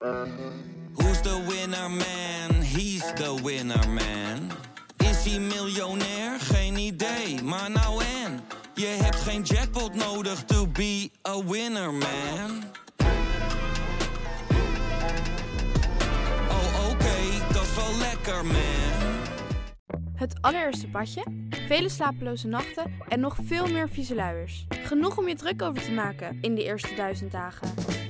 Who's the winner man? He's the winner man. Is hij miljonair? Geen idee, maar nou en. Je hebt geen jackpot nodig to be a winner man. Oh oké, dat is wel lekker man. Het allereerste padje, vele slapeloze nachten en nog veel meer vieze luiers. Genoeg om je druk over te maken in die eerste duizend dagen.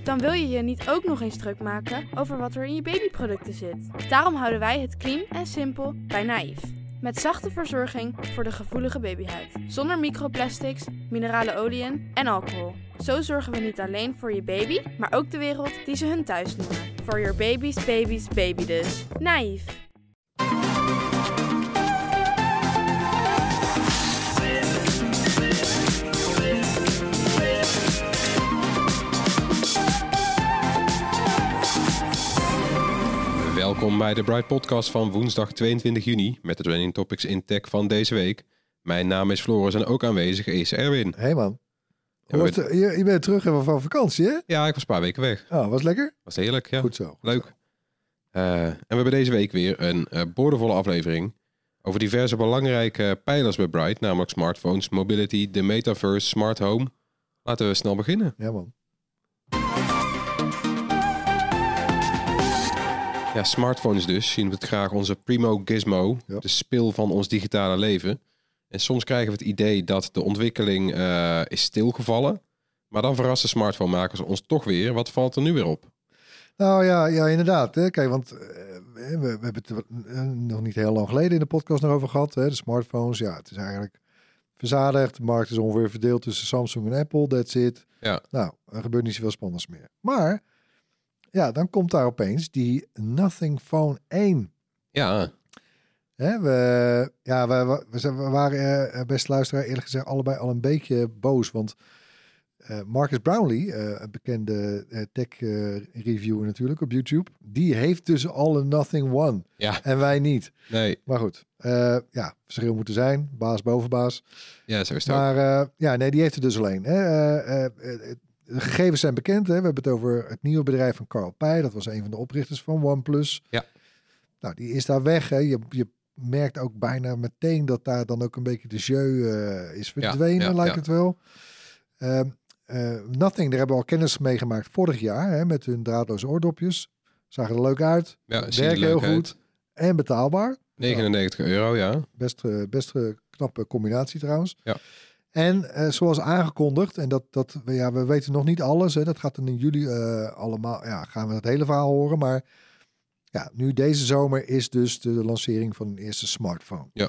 Dan wil je je niet ook nog eens druk maken over wat er in je babyproducten zit. Daarom houden wij het clean en simpel bij Naïef. Met zachte verzorging voor de gevoelige babyhuid. Zonder microplastics, minerale oliën en alcohol. Zo zorgen we niet alleen voor je baby, maar ook de wereld die ze hun thuis noemen. For your baby's baby's baby dus. Naïef. Welkom bij de Bright Podcast van woensdag 22 juni met de trending topics in tech van deze week. Mijn naam is Floris en ook aanwezig is Erwin. Hey man. Hoe was het- je, je bent terug even van vakantie, hè? Ja, ik was een paar weken weg. Oh, was lekker? Was heerlijk, ja. Goed zo. Leuk. Eh, en we hebben deze week weer een eh boordevolle aflevering over diverse belangrijke pijlers bij Bright, namelijk smartphones, mobility, de metaverse, smart home. Laten we snel beginnen. Ja man. Ja, smartphones dus zien we het graag onze primo gizmo, Ja. de spil van ons digitale leven. En soms krijgen we het idee dat de ontwikkeling eh, is stilgevallen. Maar dan verrassen smartphonemakers ons toch weer. Wat valt er nu weer op? Nou ja, ja inderdaad. Hè. Kijk, want eh, we, we hebben het eh, nog niet heel lang geleden in de podcast nog over gehad. Hè. De smartphones, ja, het is eigenlijk verzadigd. De markt is ongeveer verdeeld tussen Samsung en Apple. That's it. Ja. Nou, er gebeurt niet zoveel spannends meer. Maar, ja, dan komt daar opeens die Nothing Phone 1 Ja, Hè, we, ja, we, we, we waren, eh, beste luisteraar, eerlijk gezegd allebei al een beetje boos. Want eh, Marcus Brownlee, eh, een bekende tech-reviewer natuurlijk op YouTube, die heeft dus al een Nothing One. ja, En wij niet. nee. Maar goed, ja, verschil moeten zijn. Baas boven baas. Ja, zo is het. Maar ja, nee, die heeft er dus alleen. Hè. De gegevens zijn bekend. Hè. We hebben het over het nieuwe bedrijf van Carl Pei. Dat was een van de oprichters van OnePlus. Ja. Nou, die is daar weg. Hè. Je, je merkt ook bijna meteen dat daar dan ook een beetje de jeu eh, is verdwenen, ja, lijkt ja. het wel. Eh, Nothing, daar hebben we al kennis mee gemaakt vorig jaar. Hè, met hun draadloze oordopjes. Zagen er leuk uit. Ja, er werken heel uit. goed. En betaalbaar. 99 euro, ja. Best, eh, best knappe combinatie trouwens. Ja. En eh, zoals aangekondigd, en dat, dat we, ja, we weten nog niet alles, hè, dat gaat dan in juli eh, allemaal, ja, gaan we het hele verhaal horen. Maar ja, nu deze zomer is dus de lancering van een eerste smartphone. Ja.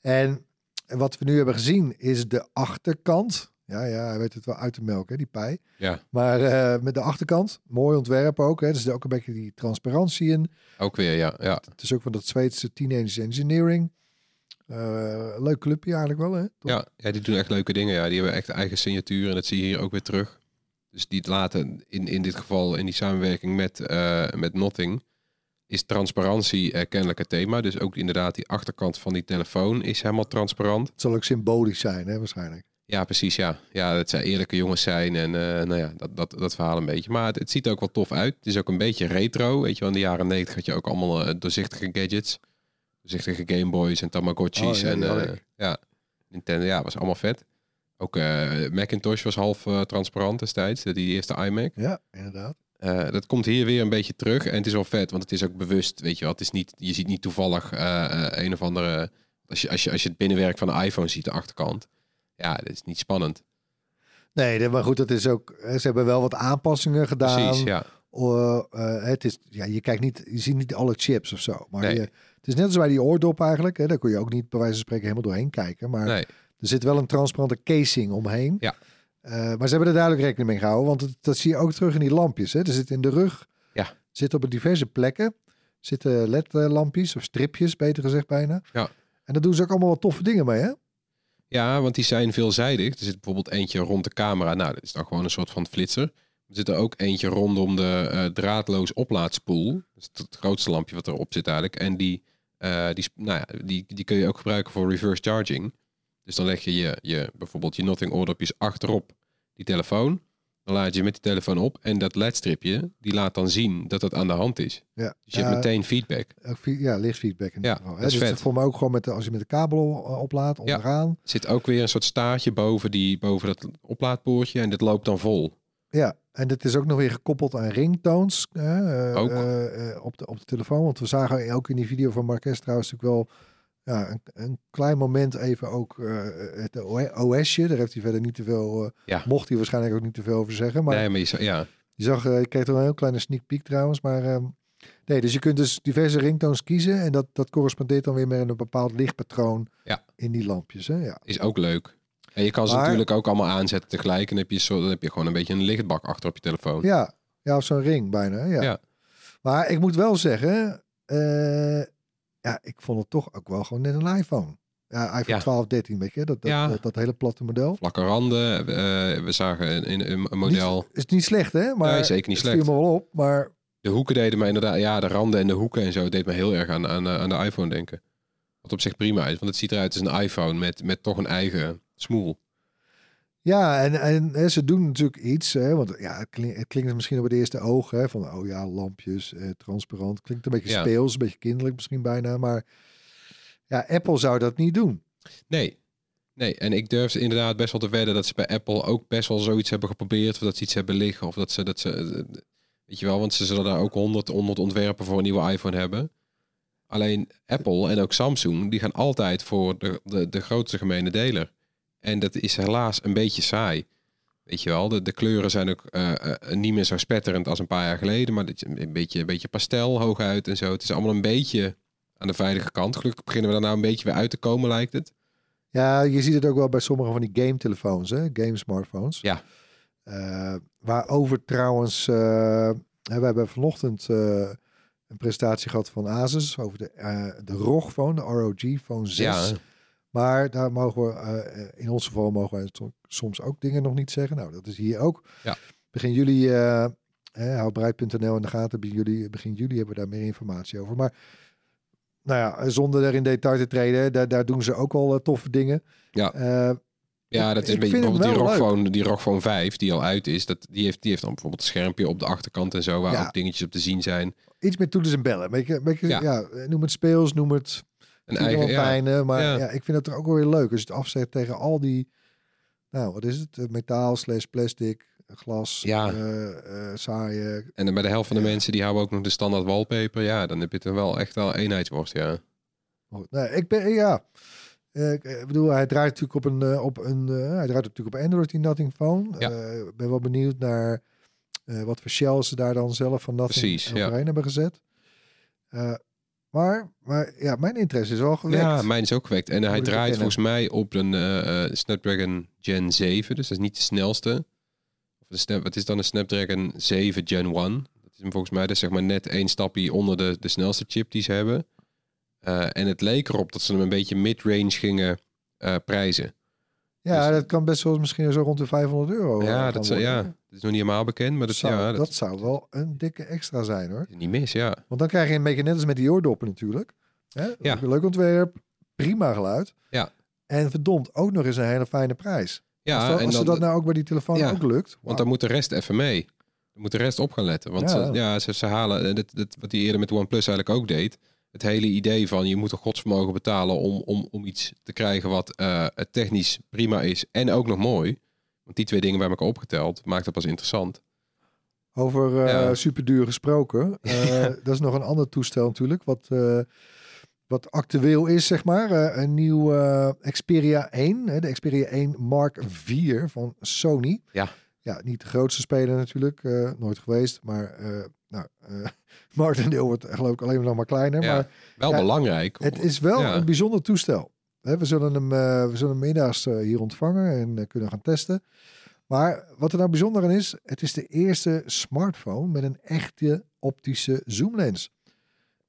En, en wat we nu hebben gezien is de achterkant. Ja, ja, hij weet het wel uit te melken, hè, die pij. Ja, Maar eh, met de achterkant, mooi ontwerp ook. Hè, er zit ook een beetje die transparantie in. ook weer, ja. ja. Het is ook van dat Zweedse Teenage Engineering. Eh, leuk clubje eigenlijk wel, hè? Toch? Ja, ja, die doen echt leuke dingen. Ja. Die hebben echt eigen signatuur en dat zie je hier ook weer terug. Dus die laten in, in dit geval in die samenwerking met, eh, met Notting is transparantie eh, kennelijk het thema. Dus ook inderdaad die achterkant van die telefoon is helemaal transparant. Het zal ook symbolisch zijn, hè, waarschijnlijk. Ja, precies, ja. Ja, dat zij eerlijke jongens zijn en nou ja, dat, dat, dat verhaal een beetje. Maar het, het ziet er ook wel tof uit. Het is ook een beetje retro. Weet je wel, in de jaren 90 had je ook allemaal doorzichtige gadgets. Doorzichtige Gameboys en Tamagotchis. Oh, en ik. ja, Nintendo, ja, was allemaal vet. Ook eh, Macintosh was half eh, transparant destijds, die eerste iMac. Ja, inderdaad. Dat komt hier weer een beetje terug. En het is wel vet, want het is ook bewust, weet je wel. Het is niet, je ziet niet toevallig een of andere... Als je, als, je, als je het binnenwerk van een iPhone ziet, de achterkant. Ja, dat is niet spannend. Nee, de- maar goed, dat is ook. Ze hebben wel wat aanpassingen gedaan. Precies, ja. Het is, ja, je kijkt niet, je ziet niet alle chips of zo. Maar Nee. je, het is net als bij die oordop eigenlijk. Hè, daar kun je ook niet bij wijze van spreken helemaal doorheen kijken. Maar Nee, er zit wel een transparante casing omheen. Ja. Eh, maar ze hebben er duidelijk rekening mee gehouden. Want het- dat zie je ook terug in die lampjes. Hè. Er zit in de rug. Ja. Zit op diverse plekken. Zitten LED-lampjes of stripjes, beter gezegd bijna. Ja. En daar doen ze ook allemaal wat toffe dingen mee, hè? Ja, want die zijn veelzijdig. Er zit bijvoorbeeld eentje rond de camera. Nou, dat is dan gewoon een soort van flitser. Er zit er ook eentje rondom de eh, draadloos oplaadspoel. Dat is het grootste lampje wat erop zit eigenlijk. En die, eh, die, nou ja, die, die kun je ook gebruiken voor reverse charging. Dus dan leg je, je, je bijvoorbeeld je Nothing oordopjes achterop die telefoon. Dan laat je met die telefoon op en dat ledstripje, die laat dan zien dat het aan de hand is. Ja, Dus je hebt meteen feedback. Fe- ja, lichtfeedback in Ja, geval. dat is Dus vet. voor me ook gewoon met de, als je met de kabel eh, oplaadt, onderaan. Er zit ook weer een soort staartje boven, die, boven dat oplaadpoortje en dit loopt dan vol. Ja, en dit is ook nog weer gekoppeld aan ringtones eh, Ook. eh, eh, op, de, op de telefoon. Want we zagen ook in die video van Marques trouwens natuurlijk wel ja, een, een klein moment even ook eh, het OSje. Daar heeft hij verder niet te veel, Ja. mocht hij waarschijnlijk ook niet te veel over zeggen. Maar nee, maar je, ja, je zag, eh, je kreeg er een heel kleine sneak peek trouwens. Maar ehm, nee, dus je kunt dus diverse ringtones kiezen. En dat, dat correspondeert dan weer met een bepaald lichtpatroon Ja. in die lampjes. Hè? Ja. is ook leuk. En je kan ze Maar- natuurlijk ook allemaal aanzetten tegelijk. En dan heb je, zo, dan heb je gewoon een beetje een lichtbak achter op je telefoon. Ja, ja of zo'n ring bijna. Ja. Ja. Maar ik moet wel zeggen, eh, ja, ik vond het toch ook wel gewoon net een iPhone. Ja, iPhone Ja. 12, 13, weet je, dat, dat, Ja. dat, dat hele platte model. Vlakke randen. eh, we zagen een, een, een model. Niet, is niet slecht, hè? Maar Nee, zeker niet het slecht. viel me wel op, maar De hoeken deden me inderdaad, ja, de randen en de hoeken en zo deed me heel erg aan, aan, aan de iPhone denken. Wat op zich prima is, want het ziet eruit als een iPhone met, met toch een eigen smoel. ja, en, en hè, ze doen natuurlijk iets, hè, want ja, het klinkt, het klinkt misschien op het eerste oog, hè, van oh ja, lampjes, eh, transparant, klinkt een beetje Ja. speels, een beetje kinderlijk misschien bijna, maar ja, Apple zou dat niet doen. Nee. Nee, en ik durf ze inderdaad best wel te wedden dat ze bij Apple ook best wel zoiets hebben geprobeerd. Of dat ze iets hebben liggen. Of dat ze, dat ze eh, weet je wel, want ze zullen daar ook 100, 100 ontwerpen voor een nieuwe iPhone hebben. Alleen Apple en ook Samsung, die gaan altijd voor de, de, de grootste gemene deler. En dat is helaas een beetje saai. Weet je wel, de, de kleuren zijn ook eh, eh, niet meer zo spetterend als een paar jaar geleden. Maar een beetje, een beetje pastel hooguit en zo. Het is allemaal een beetje aan de veilige kant. Gelukkig beginnen we daar nou een beetje weer uit te komen, lijkt het. Ja, je ziet het ook wel bij sommige van die game telefoons, hè, game smartphones. Ja. Eh, waarover trouwens, we hebben vanochtend een presentatie gehad van Asus over de, de ROG phone, de ROG phone 6. Ja, Maar daar mogen we, eh, eh, in ons geval mogen wij so- soms ook dingen nog niet zeggen. Nou, dat is hier ook. Ja. Begin juli, eh hè, houdbereid.nl in de gaten. Begin juli, begin juli hebben we daar meer informatie over. Maar nou ja, zonder er in detail te treden, daar, daar doen ze ook al eh, toffe dingen. Ja. Eh, ja dat is Ik een beetje vind hem bijvoorbeeld die leuk. Rockphone, die Rockphone 5 die al uit is. Dat, die, heeft, die heeft dan bijvoorbeeld een schermpje op de achterkant en zo, waar Ja. ook dingetjes op te zien zijn. iets met toeters en bellen. Beetje, beetje, Ja. ja. noem het speels, noem het Een eigen, ja. Maar Ja. ja. ik vind het er ook wel weer leuk. Als je het afzet tegen al die, nou wat is het? Eh, Metaal slash plastic, glas, Ja. eh, eh, saaie. en bij de helft van de mensen die houden ook nog de standaard wallpaper. Ja, dan heb je het er wel echt wel eenheidsworst, ja. Nee, ik ben, ja. Ik bedoel, hij draait natuurlijk op een, op een, hij draait natuurlijk op Android die Nothing Phone. Ja. Ben wel benieuwd naar wat voor shells ze daar dan zelf van Nothing Precies, ja. overheen hebben gezet. Maar, maar ja, mijn interesse is wel gewekt. Ja, mijn is ook gewekt. En hij draait volgens mij op een eh, eh, Snapdragon Gen 7. Dus dat is niet de snelste. Of de snap, het is dan een Snapdragon 7 Gen 1. Dat is hem volgens mij dus zeg maar net één stapje onder de, de snelste chip die ze hebben. Eh, en het leek erop dat ze hem een beetje mid-range gingen prijzen. Ja, Dus- dat kan best wel misschien zo rond de 500 euro. ja, dat, zou- ja, is nog niet helemaal bekend. Maar Dat, zou, ja, dat, dat zou wel een dikke extra zijn hoor. niet mis, ja. Want dan krijg je een beetje net als met die oordoppen natuurlijk. Hè? Ja. Leuk ontwerp, prima geluid. Ja. En verdomd, ook nog eens een hele fijne prijs. Ja, als dat, en als dan, ze dat nou ook bij die telefoon Ja, ook lukt. Want dan moet de rest even mee. Dan moet de rest op gaan letten. Want Ja. Ze, ja, ze, ze halen, eh, dit, dit, wat hij eerder met OnePlus eigenlijk ook deed. Het hele idee van je moet een godsvermogen betalen om, om, om iets te krijgen wat eh, technisch prima is en ook nog mooi. Want die twee dingen bij elkaar opgeteld maakt het pas interessant. Over eh Ja. superduur gesproken. eh, Dat is nog een ander toestel natuurlijk. Wat, eh, wat actueel is, zeg maar. Een nieuw Xperia 1. Hè, de Xperia 1 Mark IV van Sony. Ja. Ja, niet de grootste speler natuurlijk. nooit geweest. Maar nou, eh marktendeel wordt geloof ik alleen nog maar kleiner. Ja, Maar Wel Ja, belangrijk. het is wel Ja. een bijzonder toestel. Hè, we zullen hem, eh, we zullen hem middags eh, hier ontvangen en eh, kunnen gaan testen. Maar wat er nou bijzonder aan is, het is de eerste smartphone met een echte optische zoomlens.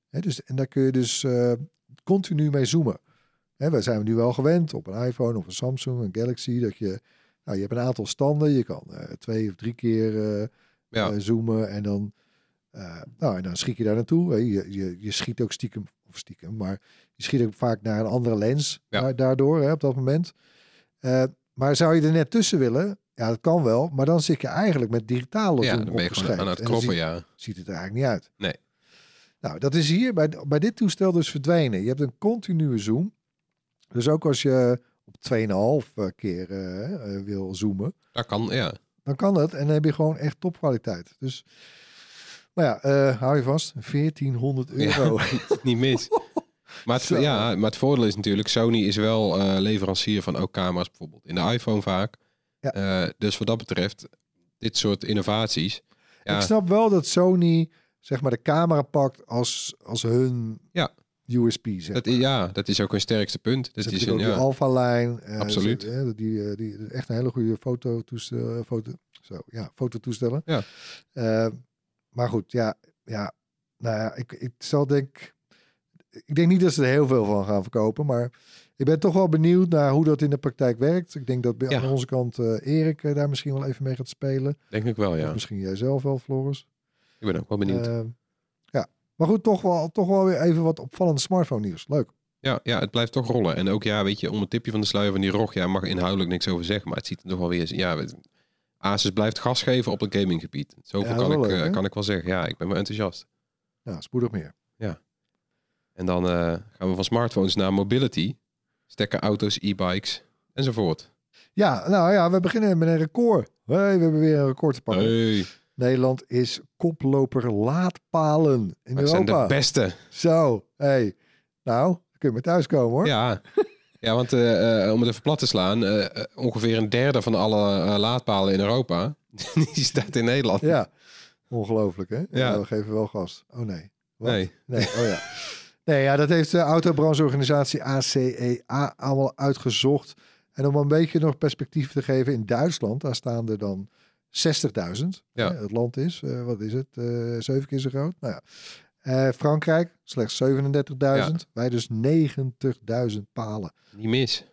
Hè, dus, en daar kun je dus continu mee zoomen. Hè, wij zijn nu wel gewend op een iPhone of een Samsung, een Galaxy, dat je, nou, je hebt een aantal standen. Je kan twee of drie keer ja. zoomen en dan, nou, en dan schiet je daar naartoe. Je, je, je schiet ook stiekem, of stiekem, maar je schiet ook vaak naar een andere lens Ja. da- daardoor hè, op dat moment. Eh, maar zou je er net tussen willen, Ja, dat kan wel. Maar dan zit je eigenlijk met digitale Ja, zoom dan ben je gewoon opgeschreven. aan het kroppen, ziet, ja. ziet het er eigenlijk niet uit. Nee. Nou, dat is hier bij, bij dit toestel dus verdwenen. Je hebt een continue zoom. Dus ook als je op 2,5 keer eh, eh, wil zoomen, Dat kan, ja. dan kan dat. En dan heb je gewoon echt topkwaliteit. Dus, maar ja, eh, hou je vast. 1400 euro. Niet mis. Maar het, ja, maar het voordeel is natuurlijk, Sony is wel eh, leverancier van ook camera's bijvoorbeeld in de iPhone vaak. Ja. Eh, dus wat dat betreft, dit soort innovaties. Ja, Ik snap wel dat Sony zeg maar de camera pakt als, als hun Ja. USP. Zeg dat, maar. ja, dat is ook hun sterkste punt. Dus Dat is een, ja, Alpha-lijn. eh, Absoluut. die, die, echt een hele goede fototoestel, foto, zo, ja, fototoestellen. Ja. Maar goed, ja, ja, nou ja, ik, ik zal denk, ik denk niet dat ze er heel veel van gaan verkopen, maar ik ben toch wel benieuwd naar hoe dat in de praktijk werkt. Ik denk dat bij Ja. aan onze kant eh, Erik eh, daar misschien wel even mee gaat spelen. denk ik wel, ja. Of misschien jij zelf wel, Floris. Ik ben ook wel benieuwd. Eh, ja, maar goed, toch wel, toch wel weer even wat opvallende smartphone nieuws. Leuk. Ja, ja, het blijft toch rollen. En ook, ja, weet je, om een tipje van de sluier van die ROG, ja, mag inhoudelijk niks over zeggen, maar het ziet er toch wel weer, ja, Asus blijft gas geven op het gaminggebied. Zoveel Ja, kan, ik, leuk, eh, kan ik wel zeggen. Ja, ik ben wel enthousiast. Ja, spoedig meer. En dan eh, gaan we van smartphones naar mobility, stekker auto's, e-bikes enzovoort. Ja, nou ja, we beginnen met een record. Hey, we hebben weer een record te pakken. Hey, Nederland is koploper laadpalen in wij zijn Europa. de beste. Zo, hey. Nou, kun je maar thuiskomen hoor. Ja, ja want eh, eh, om het even plat te slaan, eh, ongeveer een derde van alle laadpalen in Europa, die staat in Nederland. Ja. Ongelooflijk hè? Ja. we geven wel gas. Oh nee. Wat? Nee. Nee, oh ja. Nee, ja, dat heeft de autobrancheorganisatie ACEA allemaal uitgezocht. En om een beetje nog perspectief te geven, in Duitsland, daar staan er dan 60.000. Ja. Het land is, wat is het, zeven keer zo groot. Nou ja. Eh, Frankrijk, slechts 37.000. Wij dus 90.000 palen. Niet mis.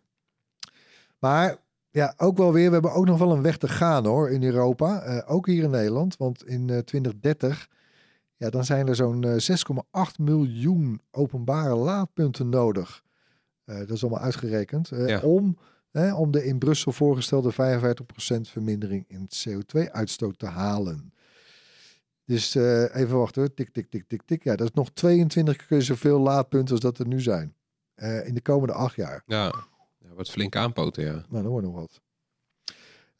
Maar ja, ook wel weer, we hebben ook nog wel een weg te gaan hoor in Europa. Eh, ook hier in Nederland, want in eh, 2030, ja, dan zijn er zo'n eh, 6,8 miljoen openbare laadpunten nodig. Eh, dat is allemaal uitgerekend. eh, Ja. om, om de in Brussel voorgestelde 55% vermindering in CO2-uitstoot te halen. Dus eh, even wachten hoor. Tik, tik, tik, tik, tik. Ja, dat is nog 22 keer zoveel laadpunten als dat er nu zijn. Eh, in de komende acht jaar. Ja, ja wat flink aanpoten, ja. Nou, dat wordt nog wat.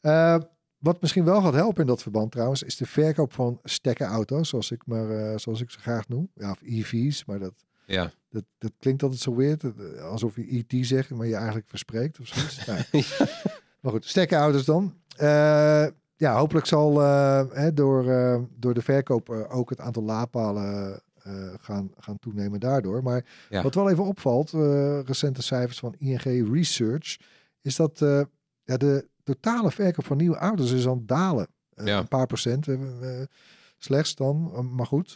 Eh, wat misschien wel gaat helpen in dat verband trouwens, is de verkoop van stekkerauto's, zoals ik, maar, zoals ik ze graag noem. Ja, of EV's, maar dat, Ja, dat, dat klinkt altijd zo weird. Alsof je ET zegt, maar je eigenlijk verspreekt of zoiets. Nou, maar goed, stekkerauto's dan. Ja, hopelijk zal eh, hè, door, eh, door de verkoop eh, ook het aantal laadpalen gaan, gaan toenemen daardoor. Maar Ja. wat wel even opvalt, recente cijfers van ING Research, is dat ja, de totale verkoop van nieuwe auto's is aan het dalen. Ja. Een paar procent slechts dan. Maar goed,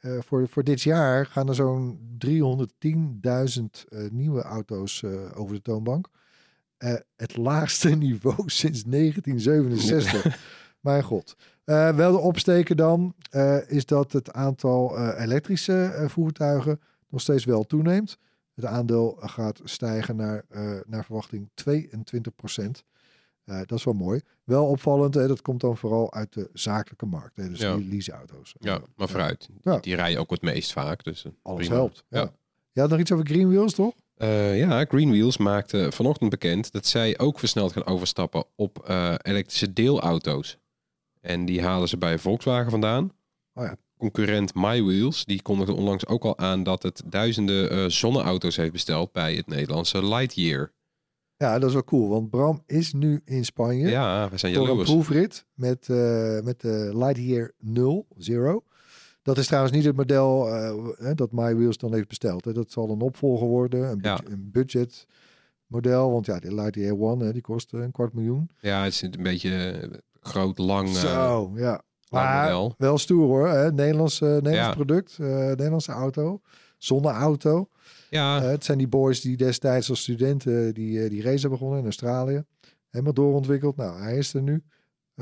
voor, voor dit jaar gaan er zo'n 310.000 eh, nieuwe auto's over de toonbank. Eh, het laagste niveau sinds 1967. Mijn god. Eh, wel de opsteken dan eh, is dat het aantal elektrische voertuigen nog steeds wel toeneemt. Het aandeel gaat stijgen naar, naar verwachting 22 procent. Dat is wel mooi. Wel opvallend, hè, dat komt dan vooral uit de zakelijke markt. Hè, dus Ja. die leaseauto's. ja maar vooruit. Ja. Die rijden ook het meest vaak. Dus Alles prima. helpt. Ja. Ja. Je had nog iets over Green Wheels, toch? Eh, ja, Green Wheels maakte vanochtend bekend dat zij ook versneld gaan overstappen op eh, elektrische deelauto's. En die halen ze bij Volkswagen vandaan. Oh ja. Concurrent MyWheels, die kondigde onlangs ook al aan dat het duizenden eh, zonneauto's heeft besteld bij het Nederlandse Lightyear. Ja, dat is wel cool. Want Bram is nu in Spanje. Ja, we zijn voor een jaloers. proefrit met, met de Lightyear 0, Zero. Dat is trouwens niet het model eh, hè, dat MyWheels dan heeft besteld. Hè. Dat zal een opvolger worden, een, Ja. budget, een budget model. Want ja, de Lightyear One, hè, die kost eh, een kwart miljoen. Ja, het is een beetje eh, groot, lang, Zo, ja. Maar model. wel stoer hoor. Hè. Nederlands, Nederlands Ja. product, Nederlandse auto, zonneauto. Ja, het zijn die boys die destijds als studenten die, die race hebben begonnen in Australië. Helemaal doorontwikkeld. Nou, hij is er nu.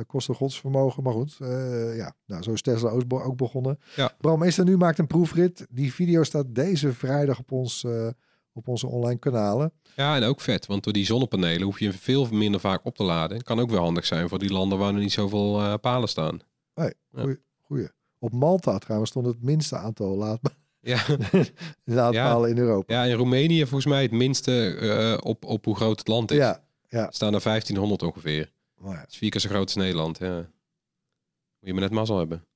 Kost een godsvermogen, maar goed. eh, ja, nou, zo is Tesla ook be- ook begonnen. Ja. Bram is er nu, maakt een proefrit. Die video staat deze vrijdag op ons, eh, op onze online kanalen. Ja, en ook vet, want door die zonnepanelen hoef je veel minder vaak op te laden. Kan ook wel handig zijn voor die landen waar er niet zoveel eh, palen staan. Nee, Ja. goeie, goeie. Op Malta trouwens stond het minste aantal laadpa- Ja, laadpalen in Europa. ja in Roemenië volgens mij het minste op, op hoe groot het land is. Ja, ja. Staan er 1500 ongeveer. Maar ja. Dat is vier keer zo groot als Nederland. Ja. Moet je maar net mazzel hebben.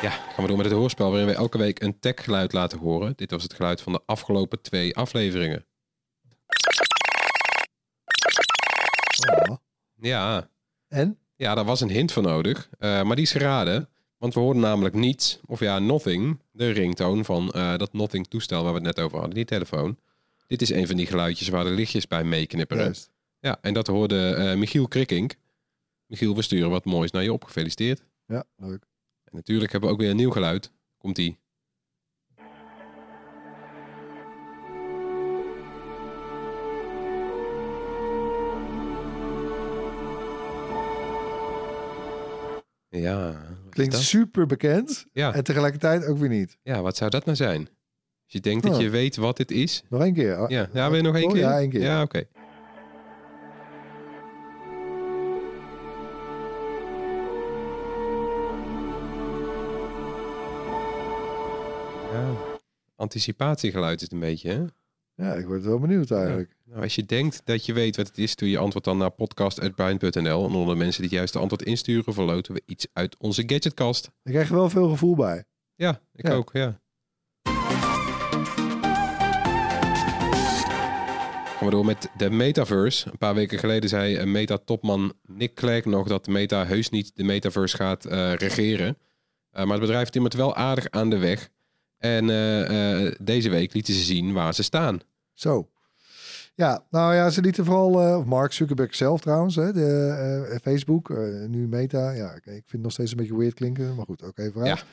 Ja, gaan we door met het hoorspel waarin we elke week een tech-geluid laten horen. Dit was het geluid van de afgelopen twee afleveringen. Oh. Ja, En? ja daar was een hint voor nodig. eh, maar die is geraden. Want we hoorden namelijk niets, of ja, nothing, de ringtoon van eh, dat nothing toestel waar we het net over hadden, die telefoon. Dit is een van die geluidjes waar de lichtjes bij meeknipperen. Juist. Ja, en dat hoorde eh, Michiel Krikkink. Michiel, we sturen wat moois naar je op. Gefeliciteerd. Ja, leuk. En natuurlijk hebben we ook weer een nieuw geluid. Komt-ie. Ja. Klinkt super bekend Ja. en tegelijkertijd ook weer niet. ja, wat zou dat nou zijn? Als je denkt dat Oh. je weet wat dit is. Nog één keer. Oh, Ja, ja wil je nog één oh, keer? Ja, één keer. Ja, oké. Anticipatiegeluid is een beetje, hè? Ja, ik word wel benieuwd eigenlijk. Nou, als je denkt dat je weet wat het is, doe je antwoord dan naar podcast.bruin.nl. En onder de mensen die het juiste antwoord insturen, verloten we iets uit onze gadgetkast. Ik krijg er wel veel gevoel bij. Ja, ik Ja. ook, ja. Door met de metaverse. Een paar weken geleden zei een meta-topman Nick Clegg nog dat Meta heus niet de metaverse gaat eh, regeren. Eh, maar het bedrijf timmert wel aardig aan de weg. En eh, eh, deze week lieten ze zien waar ze staan. Zo. Ja, nou ja, ze lieten vooral, eh, of Mark Zuckerberg zelf trouwens, hè, de, eh, Facebook, eh, nu Meta. Ja, ik vind het nog steeds een beetje weird klinken, maar goed, oké, vooruit.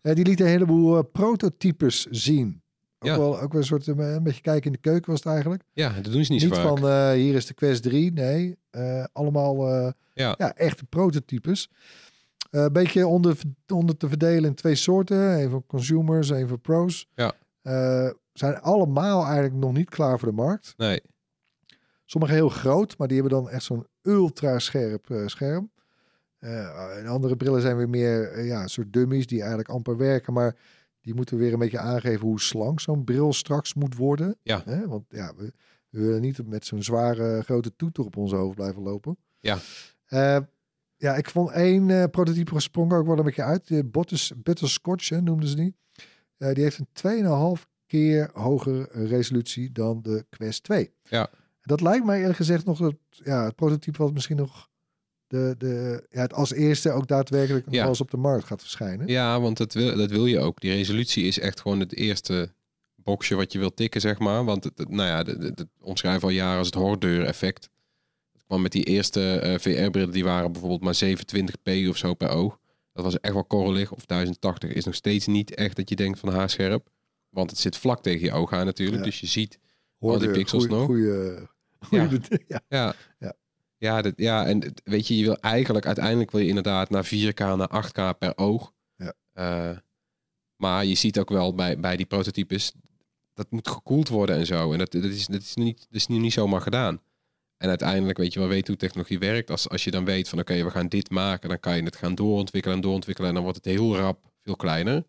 Eh, die lieten een heleboel eh, prototypes zien. Ook, Ja. wel, ook wel een soort, eh, een beetje kijken in de keuken was het eigenlijk. Ja, dat doen ze niet, Niet, zo van, eh, hier is de Quest 3, nee. eh, allemaal Ja. ja, echte prototypes. Een beetje onder, onder te verdelen in twee soorten. Een voor consumers, een voor pros. Ja. Zijn allemaal eigenlijk nog niet klaar voor de markt. Nee, Sommige heel groot, maar die hebben dan echt zo'n ultra scherp scherm. En andere brillen zijn weer meer ja, een soort dummies die eigenlijk amper werken. Maar die moeten weer een beetje aangeven hoe slank zo'n bril straks moet worden. Ja. Hè? Want ja, we, we willen niet met zo'n zware grote toeter op ons hoofd blijven lopen. Ja. Eh, ja, ik vond één eh, prototype sprong ook wel een beetje uit. De Butters, Butterscotch hè, noemden ze die. Eh, die heeft een 2,5 keer hogere resolutie dan de Quest 2. Ja. Dat lijkt mij eerlijk gezegd nog het, ja, het prototype wat misschien nog de, de, ja, het als eerste ook daadwerkelijk Ja. eens op de markt gaat verschijnen. Ja, want dat wil, dat wil je ook. Die resolutie is echt gewoon het eerste boxje wat je wilt tikken, zeg maar. Want het, het- nou ja, dat dat omschrijven al jaren als het hordeur-effect. Het kwam met die eerste eh, VR-brillen, die waren bijvoorbeeld maar 27p of zo per oog. Dat was echt wel korrelig. Of 1080 is nog steeds niet echt dat je denkt van haarscherp. Want het zit vlak tegen je oog aan natuurlijk. Ja. Dus je ziet Hoor al die de pixels goeie- nog. goeie- goeie- ja. Ja. Ja. Ja, dat, ja, en weet je, je wil eigenlijk uiteindelijk wil je inderdaad naar 4K, naar 8K per oog. Ja. Eh, maar je ziet ook wel bij, bij die prototypes, dat moet gekoeld worden en zo. En dat, dat, is, dat, is niet, dat is nu niet zomaar gedaan. En uiteindelijk weet je wel weten hoe technologie werkt. Als, als je dan weet van oké, we gaan dit maken, dan kan je het gaan doorontwikkelen en doorontwikkelen. En dan wordt het heel rap veel kleiner.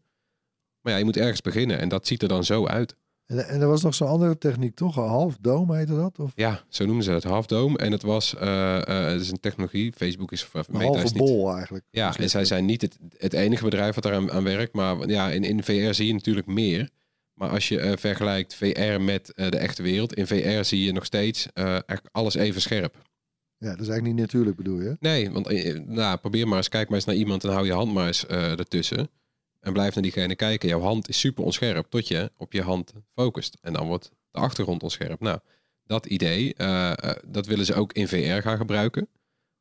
Maar ja, je moet ergens beginnen en dat ziet er dan zo uit. En, en er was nog zo'n andere techniek, toch? Een half dome heette dat? Of Ja, zo noemen ze het, half dome. En het was, eh, eh, het is een technologie. Facebook is, of een Meta halve is niet, bol eigenlijk. Ja, en zij zijn niet het, het enige bedrijf wat eraan aan werkt. Maar ja, in, in VR zie je natuurlijk meer. Maar als je eh, vergelijkt VR met eh, de echte wereld, in VR zie je nog steeds eh, eigenlijk alles even scherp. Ja, dat is eigenlijk niet natuurlijk bedoel je? Nee, want eh, nou, probeer maar eens, kijk maar eens naar iemand en hou je hand maar eens eh, ertussen. En blijf naar diegene kijken. Jouw hand is super onscherp tot je op je hand focust. En dan wordt de achtergrond onscherp. Nou, dat idee, eh, eh, dat willen ze ook in VR gaan gebruiken.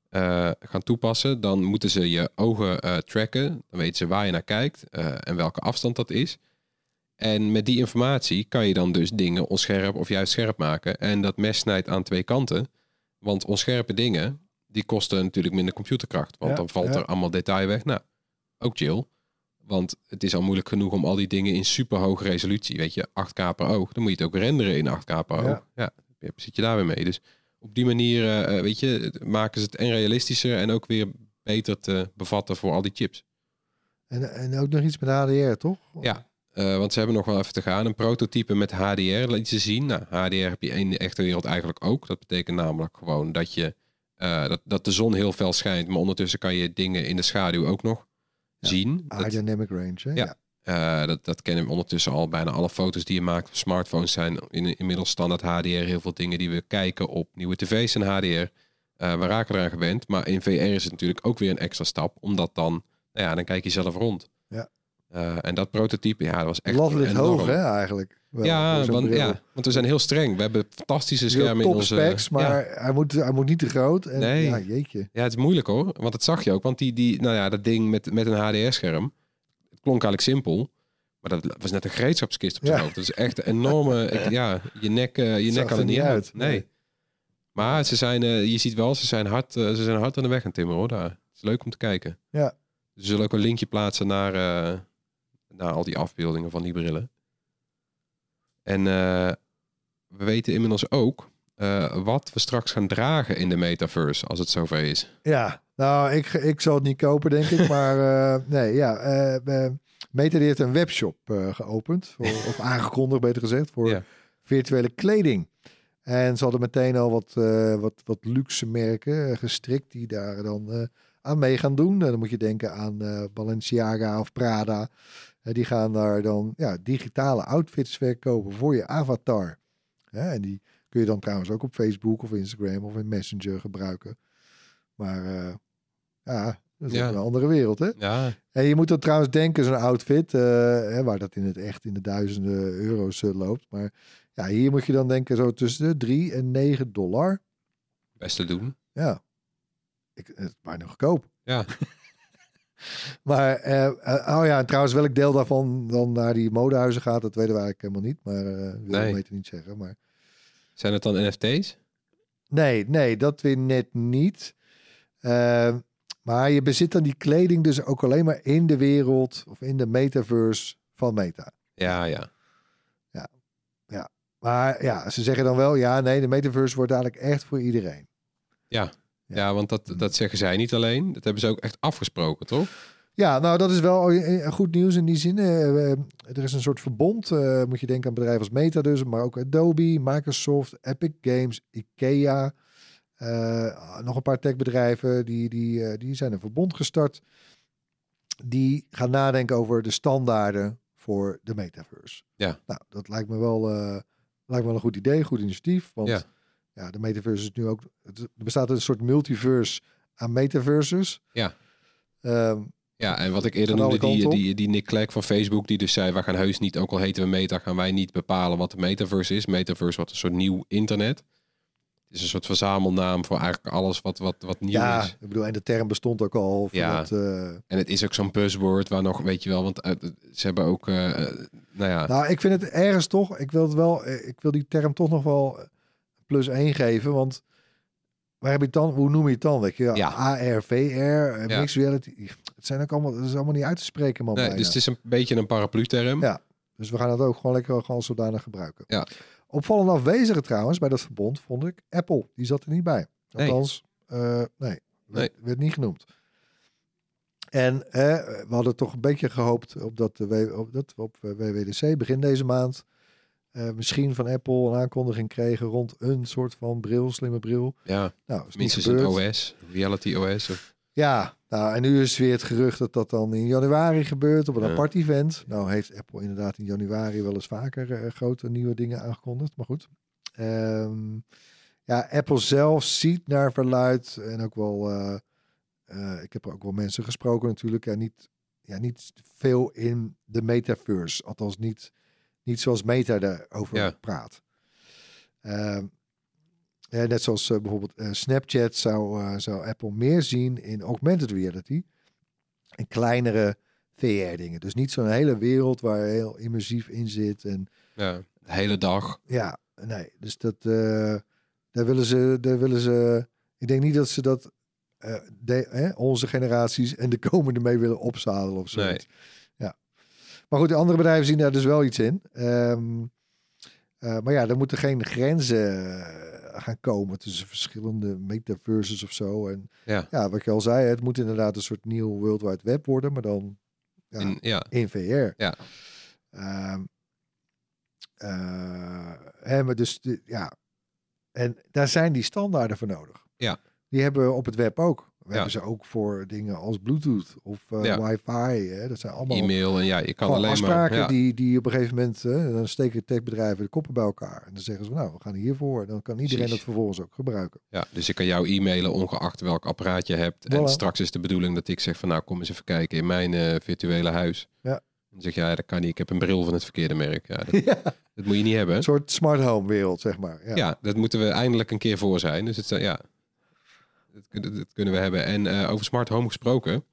eh, gaan toepassen. Dan moeten ze je ogen eh, tracken. Dan weten ze waar je naar kijkt en welke afstand dat is. En met die informatie kan je dan dus dingen onscherp of juist scherp maken. En dat mes snijdt aan twee kanten. Want onscherpe dingen, die kosten natuurlijk minder computerkracht. Want Ja, dan valt ja. er allemaal detail weg. Nou, ook chill. Want het is al moeilijk genoeg om al die dingen in super hoge resolutie, weet je, 8K per oog. Dan moet je het ook renderen in 8K per oog. Ja. Ja, zit je daar weer mee. Dus op die manier, eh, eh, weet je, maken ze het en realistischer en ook weer beter te bevatten voor al die chips. En, en ook nog iets met HDR, toch? Ja. Eh, want ze hebben nog wel even te gaan. Een prototype met HDR liet ze zien. Nou, HDR heb je in de echte wereld eigenlijk ook. Dat betekent namelijk gewoon dat, je, dat, dat de zon heel fel schijnt. Maar ondertussen kan je dingen in de schaduw ook nog. Zien. Dat, Aerodynamic range, hè? Ja. eh, dat, dat kennen we ondertussen al. Bijna alle foto's die je maakt op smartphones zijn in, inmiddels standaard HDR. Heel veel dingen die we kijken op nieuwe tv's en HDR. Eh, we raken eraan gewend. Maar in VR is het natuurlijk ook weer een extra stap. Omdat dan, nou ja, dan kijk je zelf rond. Ja. Eh, en dat prototype, ja, dat was echt Lat ligt hoog, hè, eigenlijk. Wel, ja, want, bril. ja, want we zijn heel streng. We hebben fantastische schermen in onze... specs, maar Ja, hij, moet, hij moet niet te groot. En, Nee. Ja, jeetje. ja, het is moeilijk hoor. Want dat zag je ook. Want die, die, nou ja, dat ding met, met een HDR-scherm, het klonk eigenlijk simpel. Maar dat was net een gereedschapskist op zijn Ja. hoofd. Dat is echt een enorme... ik- ja, je nek, eh, je nek kan er niet uit. uit. Nee. Nee. Maar ze zijn, eh, je ziet wel, ze zijn, hard, ze zijn hard aan de weg aan het timmeren hoor. Daar. Het is leuk om te kijken. Ja. Ze zullen ook een linkje plaatsen naar, naar al die afbeeldingen van die brillen. En eh, we weten inmiddels ook eh, wat we straks gaan dragen in de metaverse als het zover is. Ja, nou, ik, ik zal het niet kopen, denk ik. Maar eh, nee, ja. Meta heeft een webshop geopend. Voor, of aangekondigd, beter gezegd. Voor Ja. virtuele kleding. En ze hadden meteen al wat, wat, wat luxe merken gestrikt die daar dan aan mee gaan doen. En dan moet je denken aan Balenciaga of Prada. Die gaan daar dan ja, digitale outfits verkopen voor je avatar. En die kun je dan trouwens ook op Facebook of Instagram of in Messenger gebruiken. Maar eh, ja, dat is Ja. een andere wereld, hè? Ja, En je moet dan trouwens denken, zo'n outfit, hè, waar dat in het echt in de duizenden euro's eh, loopt. Maar ja, hier moet je dan denken zo tussen de 3 en 9 dollar. best te doen. Ja, ik, het is bijna goedkoop. Ja. maar, eh, eh, oh ja, en trouwens welk deel daarvan dan naar die modehuizen gaat, dat weten we eigenlijk helemaal niet. Maar eh wil Nee. ik beter niet zeggen. Maar Zijn het dan NFT's? Nee, nee, dat weer net niet. Eh, maar je bezit dan die kleding dus ook alleen maar in de wereld of in de metaverse van Meta. Ja, ja. Maar ja, ze zeggen dan wel, ja, nee, de metaverse wordt eigenlijk echt voor iedereen. Ja. Ja, want dat, dat zeggen zij niet alleen. Dat hebben ze ook echt afgesproken, toch? Ja, nou, dat is wel eh, goed nieuws in die zin. Eh, eh, er is een soort verbond, moet je denken aan bedrijven als Meta dus, maar ook Adobe, Microsoft, Epic Games, Ikea. nog een paar techbedrijven, die, die, die zijn een verbond gestart. Die gaan nadenken over de standaarden voor de metaverse. Ja. Nou, dat lijkt me wel, lijkt me wel een goed idee, goed initiatief. Want Ja. Ja. de metaverse is nu ook... Er bestaat een soort multiverse aan metaverses. Ja. Ehm, Ja, en wat ik eerder noemde, die, die, die Nick Clegg van Facebook, die dus zei, we gaan heus niet, ook al heten we Meta, gaan wij niet bepalen wat de metaverse is. Metaverse wordt een soort nieuw internet. Het is een soort verzamelnaam voor eigenlijk alles wat, wat, wat nieuw Ja, is. ik bedoel, en de term bestond ook al. Ja. eh, En het is ook zo'n buzzword waar nog, weet je wel, want eh, ze hebben ook, eh, nou ja, nou, ik vind het ergens toch, ik wil het wel, ik wil die term toch nog wel plus 1 geven, want waar heb je dan, hoe noem je het dan? Weet je, Ja. AR, VR, eh, Ja. mixed reality. Het zijn ook allemaal, het is allemaal niet uit te spreken, man. nee, bijna. dus het is een beetje een paraplu-term. Ja. Dus we gaan het ook gewoon lekker gewoon zodanig gebruiken. Ja. Opvallend afwezige trouwens bij dat verbond vond ik Apple. Die zat er niet bij. Nee. Althans, eh, nee, Nee. Werd, werd niet genoemd. En eh, we hadden toch een beetje gehoopt op dat, de W- op, dat op WWDC begin deze maand eh, misschien van Apple een aankondiging kregen rond een soort van bril, slimme bril. Ja, Nou, is minstens een. OS, Reality OS. Of, Ja, nou, en nu is weer het gerucht dat dat dan in januari gebeurt op een Ja. apart event. Nou heeft Apple inderdaad in januari wel eens vaker eh, grote nieuwe dingen aangekondigd, maar goed. Ehm, ja, Apple zelf ziet naar verluid en ook wel, eh, ik heb ook wel mensen gesproken natuurlijk, ja, niet, ja, niet veel in de metaverse. Althans niet, niet zoals Meta daarover Ja. praat. Ehm, ja, net zoals eh, bijvoorbeeld eh, Snapchat zou, eh, zou Apple meer zien in augmented reality. En kleinere VR-dingen. Dus niet zo'n hele wereld waar je heel immersief in zit. En ja, de hele dag. ja, nee. Dus dat, daar willen ze, daar willen ze. Ik denk niet dat ze dat de, hè, onze generaties en de komende mee willen opzadelen of zo. Nee. Maar goed, de andere bedrijven zien daar dus wel iets in. Ehm, eh, maar ja, er moeten geen grenzen eh, gaan komen tussen verschillende metaverses of zo. En Ja. ja, wat je al zei, het moet inderdaad een soort nieuw World Wide Web worden, maar dan ja, In, ja. in VR. Ja. Ehm, eh, hè, maar dus, ja. En daar zijn die standaarden voor nodig. Ja. Die hebben we op het web ook. We Ja. hebben ze ook voor dingen als Bluetooth of eh, Ja. wifi. Hè. Dat zijn allemaal E-mail en ja, je kan alleen afspraken maar... Ja. die, die op een gegeven moment... hè, dan steken techbedrijven de koppen bij elkaar. En dan zeggen ze, nou, we gaan hiervoor. En dan kan iedereen Precies. dat vervolgens ook gebruiken. Ja, dus ik kan jou e-mailen ongeacht welk apparaat je hebt. En straks is de bedoeling dat ik zeg van nou kom eens even kijken in mijn eh, virtuele huis. Ja. Dan zeg je ja, dat kan niet. Ik heb een bril van het verkeerde merk. Ja, dat, ja, dat moet je niet hebben. een soort smart home wereld, zeg maar. Ja. Ja. dat moeten we eindelijk een keer voor zijn. Dus het, eh, ja, dat, kun- dat kunnen we hebben. En eh, over smart home gesproken.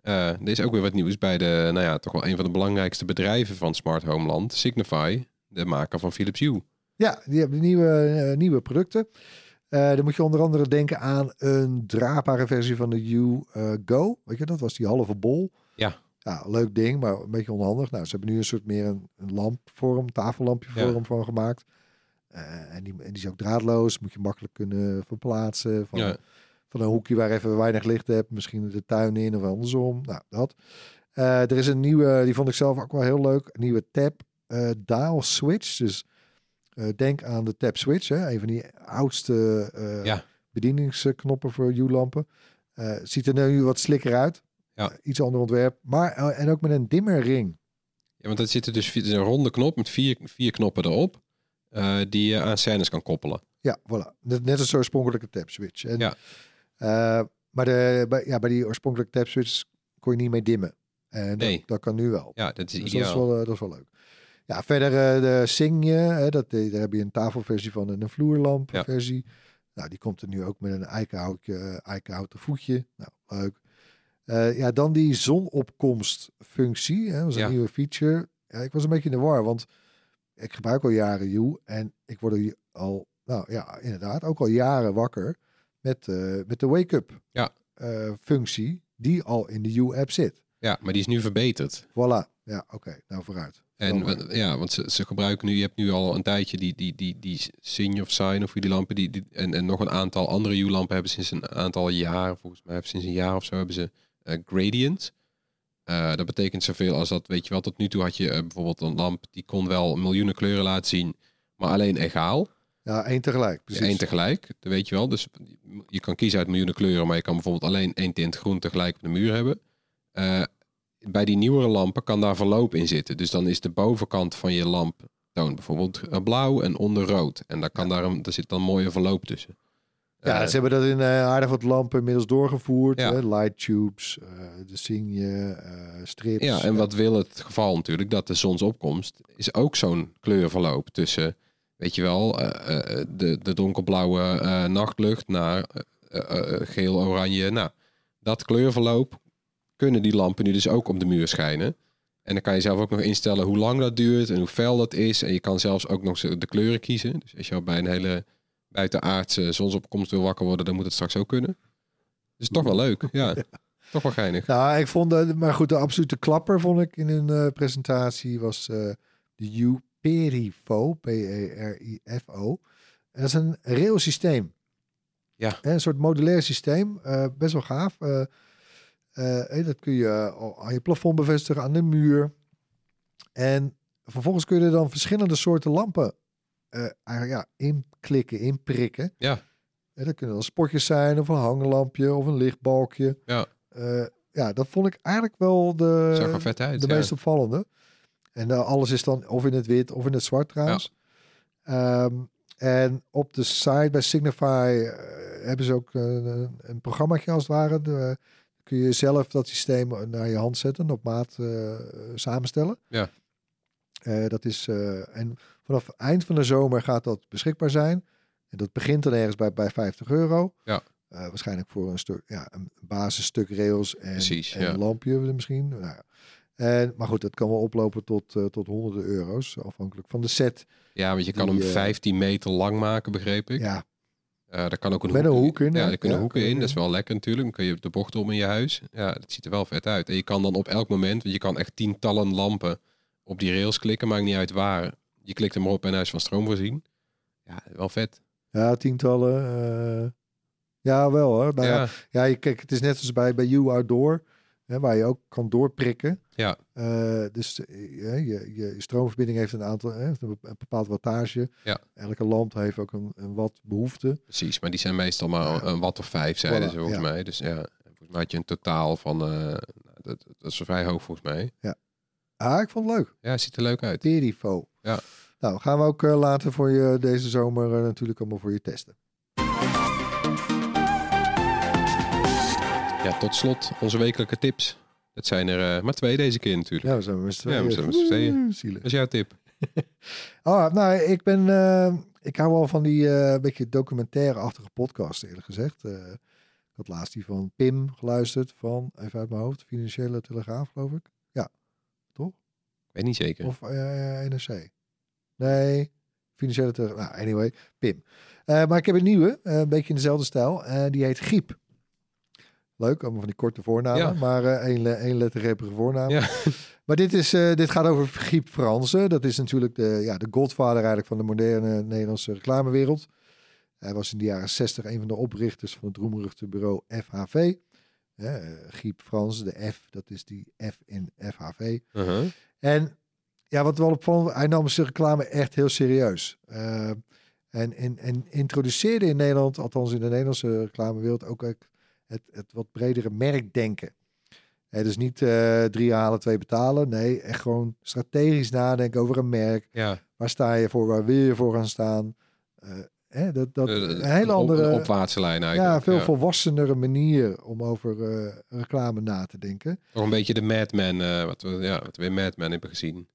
eh, er is ook weer wat nieuws bij de, nou ja, toch wel een van de belangrijkste bedrijven van Smart Home Land, Signify, de maker van Philips Hue. Ja, die hebben nieuwe, eh, nieuwe producten. Dan moet je onder andere denken aan een draagbare versie van de U Go. Weet je, dat was die halve bol. Ja. Ja, leuk ding, maar een beetje onhandig. Nou, ze hebben nu een soort meer een, een lampvorm, tafellampje Ja. vorm van gemaakt. Eh, en, die, en die is ook draadloos, moet je makkelijk kunnen verplaatsen. Van, Ja. van een hoekje waar even weinig licht hebt, misschien de tuin in of andersom. Nou, dat. Eh, er is een nieuwe, die vond ik zelf ook wel heel leuk, een nieuwe tab eh, dial switch. Dus denk aan de tab switch, hè, een van die oudste Ja. bedieningsknoppen voor U-lampen. Ziet er nu wat slikker uit. Ja. Iets ander ontwerp, maar en ook met een dimmerring. Ja, want het zit er dus een ronde knop met vier, vier knoppen erop. Eh, die je aan scènes kan koppelen. Ja, voilà. Net, net als de oorspronkelijke tab switch. En, Ja. eh, maar de, bij, ja, bij die oorspronkelijke tab switch kon je niet mee dimmen. En Nee. dat, dat kan nu wel. Ja, dat is Dus dat is, wel, eh, dat is wel leuk. Ja, verder de Signe, hè, dat, daar heb je een tafelversie van en een vloerlampversie. Nou, die komt er nu ook met een eikenhoutje, eikenhouten voetje. Nou, leuk. Ja, dan die zonopkomstfunctie. Hè, dat is een Ja. nieuwe feature. Ja, ik was een beetje in de war, want ik gebruik al jaren U en ik word er al, nou ja, inderdaad, ook al jaren wakker met, eh, met de wake-up Ja. eh, functie die al in de U-app zit. Ja, maar die is nu verbeterd. Voilà. Ja, oké. Nou, vooruit. En ja, want ze, ze gebruiken nu, je hebt nu al een tijdje die, die, die, die Sign of Sign of wie die lampen, die, die, en, en nog een aantal andere U-lampen hebben sinds een aantal jaren, volgens mij sinds een jaar of zo, hebben ze eh, gradient. Eh, dat betekent zoveel als dat, weet je wel, tot nu toe had je eh, bijvoorbeeld een lamp, die kon wel miljoenen kleuren laten zien, maar alleen egaal. Ja, één tegelijk. Precies. Eén tegelijk, dat weet je wel. Dus je kan kiezen uit miljoenen kleuren, maar je kan bijvoorbeeld alleen één tint groen tegelijk op de muur hebben. Eh, bij die nieuwere lampen kan daar verloop in zitten. Dus dan is de bovenkant van je lamp toont bijvoorbeeld blauw en onder rood. En daar, kan daar, een, daar zit dan mooie verloop tussen. Ja, Eh, ze hebben dat in eh, aardig wat lampen inmiddels doorgevoerd. Ja. Hè? Light tubes, eh, de Signe, strips. ja, en wat wil het geval natuurlijk? Dat de zonsopkomst is ook zo'n kleurverloop tussen, weet je wel, de, de donkerblauwe nachtlucht naar geel-oranje. Nou, dat kleurverloop kunnen die lampen nu dus ook op de muur schijnen. En dan kan je zelf ook nog instellen hoe lang dat duurt en hoe fel dat is. En je kan zelfs ook nog de kleuren kiezen. Dus als je al bij een hele buitenaardse zonsopkomst wil wakker worden, dan moet het straks ook kunnen. Dus toch wel leuk, ja. Toch wel geinig. Nou, ik vond, dat, maar goed, de absolute klapper vond ik in hun eh, presentatie was eh, de U Perifo, P-E-R-I-F-O. En dat is een railsysteem. Ja. Hè, Een soort modulair systeem, eh, best wel gaaf. Eh, eh, dat kun je aan je plafond bevestigen, aan de muur. En vervolgens kun je er dan verschillende soorten lampen eh, eigenlijk ja, inklikken, inprikken. Ja. Hè, dat kunnen dan spotjes zijn, of een hanglampje, of een lichtbalkje. Ja. Eh, ja, dat vond ik eigenlijk wel de, uit. de ja. meest opvallende. En eh, alles is dan of in het wit of in het zwart trouwens. Ehm, en op de site bij Signify eh, hebben ze ook eh, een, een programmaatje als het ware. De, kun je zelf dat systeem naar je hand zetten, op maat eh, samenstellen. Ja. Eh, dat is, eh, en vanaf eind van de zomer gaat dat beschikbaar zijn. En dat begint dan ergens bij, bij 50 euro. Ja. Eh, waarschijnlijk voor een stuk, ja, een basisstuk rails en, Precies, en ja. een lampje misschien. Nou, ja. en, maar goed, dat kan wel oplopen tot, eh, tot honderden euro's, afhankelijk van de set. Ja, want je kan hem eh, 15 meter lang maken, begreep ik. Ja, Eh daar kan ook een Met hoek een hoek in, Ja, er kunnen Ja, hoeken in. Dat is wel lekker natuurlijk. Dan kun je de bocht om in je huis. Ja, dat ziet er wel vet uit. En je kan dan op elk moment, want je kan echt tientallen lampen op die rails klikken. Maakt niet uit waar. Je klikt hem op en hij is van stroom voorzien. Ja, wel vet. Ja, tientallen. eh, ja, wel hoor. Nou, ja. ja, Ja, kijk, het is net zoals bij, bij You Outdoor, hè, waar je ook kan doorprikken. Ja. Eh, dus eh, je, je, je stroomverbinding heeft een aantal, hè, heeft een bepaald wattage. Ja. Elke lamp heeft ook een, een wat behoefte. precies. Maar die zijn meestal maar een watt of vijf, zeiden Voilà, ze volgens ja. mij. Dus ja, volgens mij had je een totaal van... eh, dat, dat is vrij hoog volgens mij. Ah, ik vond het leuk. Ja, ziet er leuk uit. Perifo. Ja. Nou, gaan we ook eh, later voor je deze zomer eh, natuurlijk allemaal voor je testen. Ja, tot slot onze wekelijke tips. Dat zijn er eh, maar twee deze keer natuurlijk. Ja, we zijn met z'n Ja, we zijn met z'n tweeën. Oeh, zielig. Dat is jouw tip. Oh, nou, ik ben, ik hou wel van die beetje documentaire-achtige podcast, eerlijk gezegd. Ik had laatst die van Pim geluisterd, van, even uit mijn hoofd, Financiële Telegraaf, geloof ik. Ik weet niet zeker. Of eh, NRC. Nee, Financiële Telegraaf. Nou, anyway, Pim. Eh, maar ik heb een nieuwe, eh, een beetje in dezelfde stijl. en die heet Griep. Leuk, allemaal van die korte voornamen, Ja. maar eh één, één lettergrepige voornaam. Ja. Maar dit, is, eh, dit gaat over Griep Fransen. Dat is natuurlijk de, ja, de godvader eigenlijk van de moderne Nederlandse reclamewereld. Hij was in de jaren 60 een van de oprichters van het roemruchte bureau FHV. Eh, Griep Fransen, de F, dat is die F in FHV. Uh-huh. En ja, wat wel opvallend, hij nam zijn reclame echt heel serieus. Eh, en, en, en introduceerde in Nederland, althans in de Nederlandse reclamewereld, ook het, het, het wat bredere merkdenken. Hè, dus niet eh, drie halen, twee betalen. Nee, echt gewoon strategisch nadenken over een merk. Ja, Waar sta je voor? Waar wil je voor gaan staan? Eh, hè, dat, dat, Eh, een hele andere, Een opwaartse lijn eigenlijk. ja, veel volwassenere manier om over eh, reclame na te denken. Toch een beetje de Madman, eh wat, we, ja, wat we in Madman hebben gezien.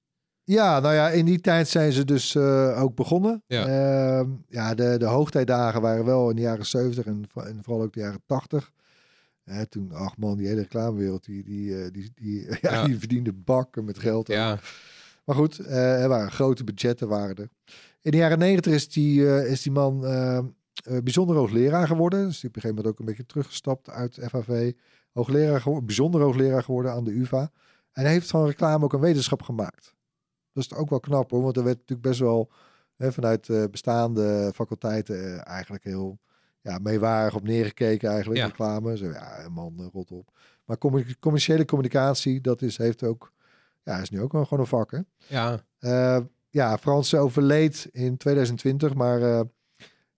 Ja, nou ja, in die tijd zijn ze dus ook begonnen. Ja. Ehm, ja, de, de hoogtijdagen waren wel in de jaren 70 en, vo- en vooral ook de jaren 80. Hè, toen, ach man, die hele reclamewereld, die, die, die, die, ja, Ja. die verdiende bakken met geld. Ja, Maar goed, eh, er waren grote budgetten waren er. In de jaren 90 is die, eh, is die man eh, bijzonder hoogleraar geworden. Dus die op een gegeven moment ook een beetje teruggestapt uit FHV. Hoogleraar geworden, bijzonder hoogleraar geworden aan de UvA. En hij heeft van reclame ook een wetenschap gemaakt. Dat is ook wel knap hoor, want er werd natuurlijk best wel hè, vanuit bestaande faculteiten eigenlijk heel ja, meewarig op neergekeken eigenlijk. Ja. Reclame, zo ja, man, rot op. Maar commerciële communicatie, dat is, heeft ook, ja, is nu ook wel gewoon een vak hè. ja. Eh, ja, Frans overleed in 2020, maar eh,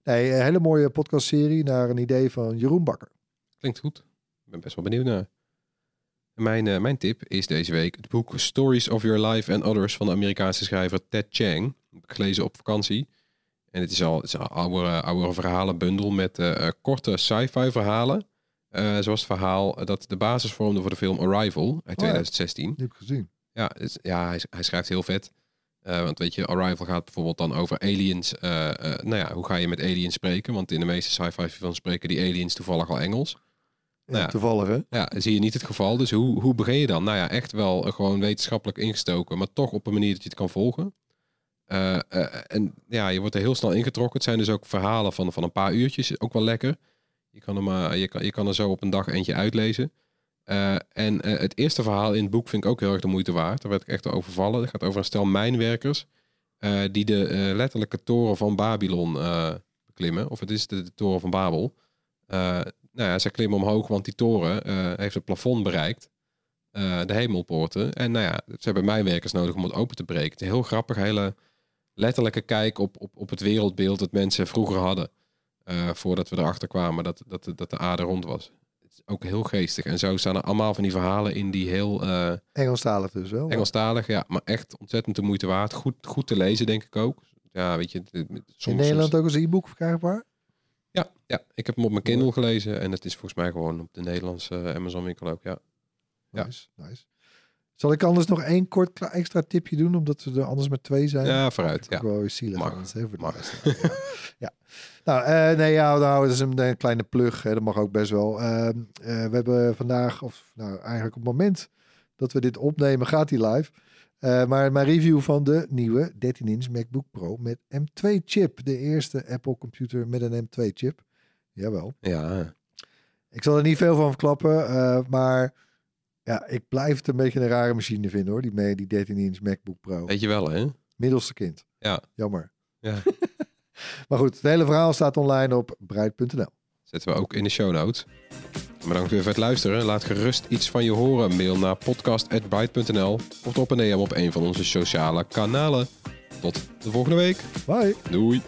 nee, een hele mooie podcastserie naar een idee van Jeroen Bakker. Klinkt goed. Ik ben best wel benieuwd naar. Mijn, eh, mijn tip is deze week het boek Stories of Your Life and Others van de Amerikaanse schrijver Ted ik gelezen op vakantie. En het is al, het is een oude, oude verhalenbundel met korte sci-fi verhalen. Zoals het verhaal dat de basis vormde voor de film Arrival uit ja. 2016. Die heb ik gezien. Ja, het- ja hij, hij schrijft heel vet. Eh, want weet je, Arrival gaat bijvoorbeeld dan over aliens. eh, eh, nou ja, hoe ga je met aliens spreken? Want in de meeste sci-fi films spreken die aliens toevallig al Engels. Ja, Nou ja. Toevallig hè? Ja, zie je niet het geval. Dus hoe, hoe begin je dan? Nou ja, echt wel gewoon wetenschappelijk ingestoken, maar toch op een manier dat je het kan volgen. En ja, je wordt er heel snel ingetrokken. Het zijn dus ook verhalen van, van een paar uurtjes, ook wel lekker. Je kan, er maar, je, kan, je kan er zo op een dag eentje uitlezen. Eh, en eh, het eerste verhaal in het boek vind ik ook heel erg de moeite waard. Daar werd ik echt overvallen. Het gaat over een stel mijnwerkers eh, die de letterlijke toren van Babylon beklimmen. Of het is de, toren van Babel. Nou ja, ze klimmen omhoog, want die toren heeft het plafond bereikt. de hemelpoorten. En nou ja, ze hebben mijnwerkers nodig om het open te breken. Het is heel grappig, hele letterlijke kijk op, op, op het wereldbeeld dat mensen vroeger hadden. voordat we erachter kwamen dat, dat de aarde rond was. Ook heel geestig. En zo staan er allemaal van die verhalen in die heel eh, Engelstalig dus wel. Engelstalig, ja, maar echt ontzettend de moeite waard. Goed, goed te lezen, denk ik ook. Ja, weet je, soms, In Nederland soms- ook als e-book verkrijgbaar? ja, ja, ik heb hem op mijn Kindle gelezen en het is volgens mij gewoon op de Nederlandse Amazon winkel ook, ja. Ja. Nice. Zal ik anders nog één kort extra tipje doen, omdat we er anders met twee zijn? Ja, vooruit, ja. wel zielig. Mag. anders, hè, voor de Mag. Ja. ja. Nou, eh, nee, ja, nou, dat is een, een kleine plug. Hè, dat mag ook best wel. Ehm, eh, we hebben vandaag, of nou eigenlijk op het moment dat we dit opnemen, gaat die live. Eh, maar mijn review van de nieuwe 13-inch MacBook Pro met M2 chip. De eerste Apple computer met een M2 chip. Jawel. Ja, Ik zal er niet veel van verklappen, maar ja, ik blijf het een beetje een rare machine vinden hoor. Die, die 13-inch MacBook Pro. weet je wel hè? Middelste kind. Ja. Jammer. Ja. maar goed, het hele verhaal staat online op breit.nl. Zetten we ook in de show notes. Bedankt weer voor het luisteren. Laat gerust iets van je horen. Mail naar podcast.bright.nl of drop een DM op een van onze sociale kanalen. Tot de volgende week. Bye. Doei.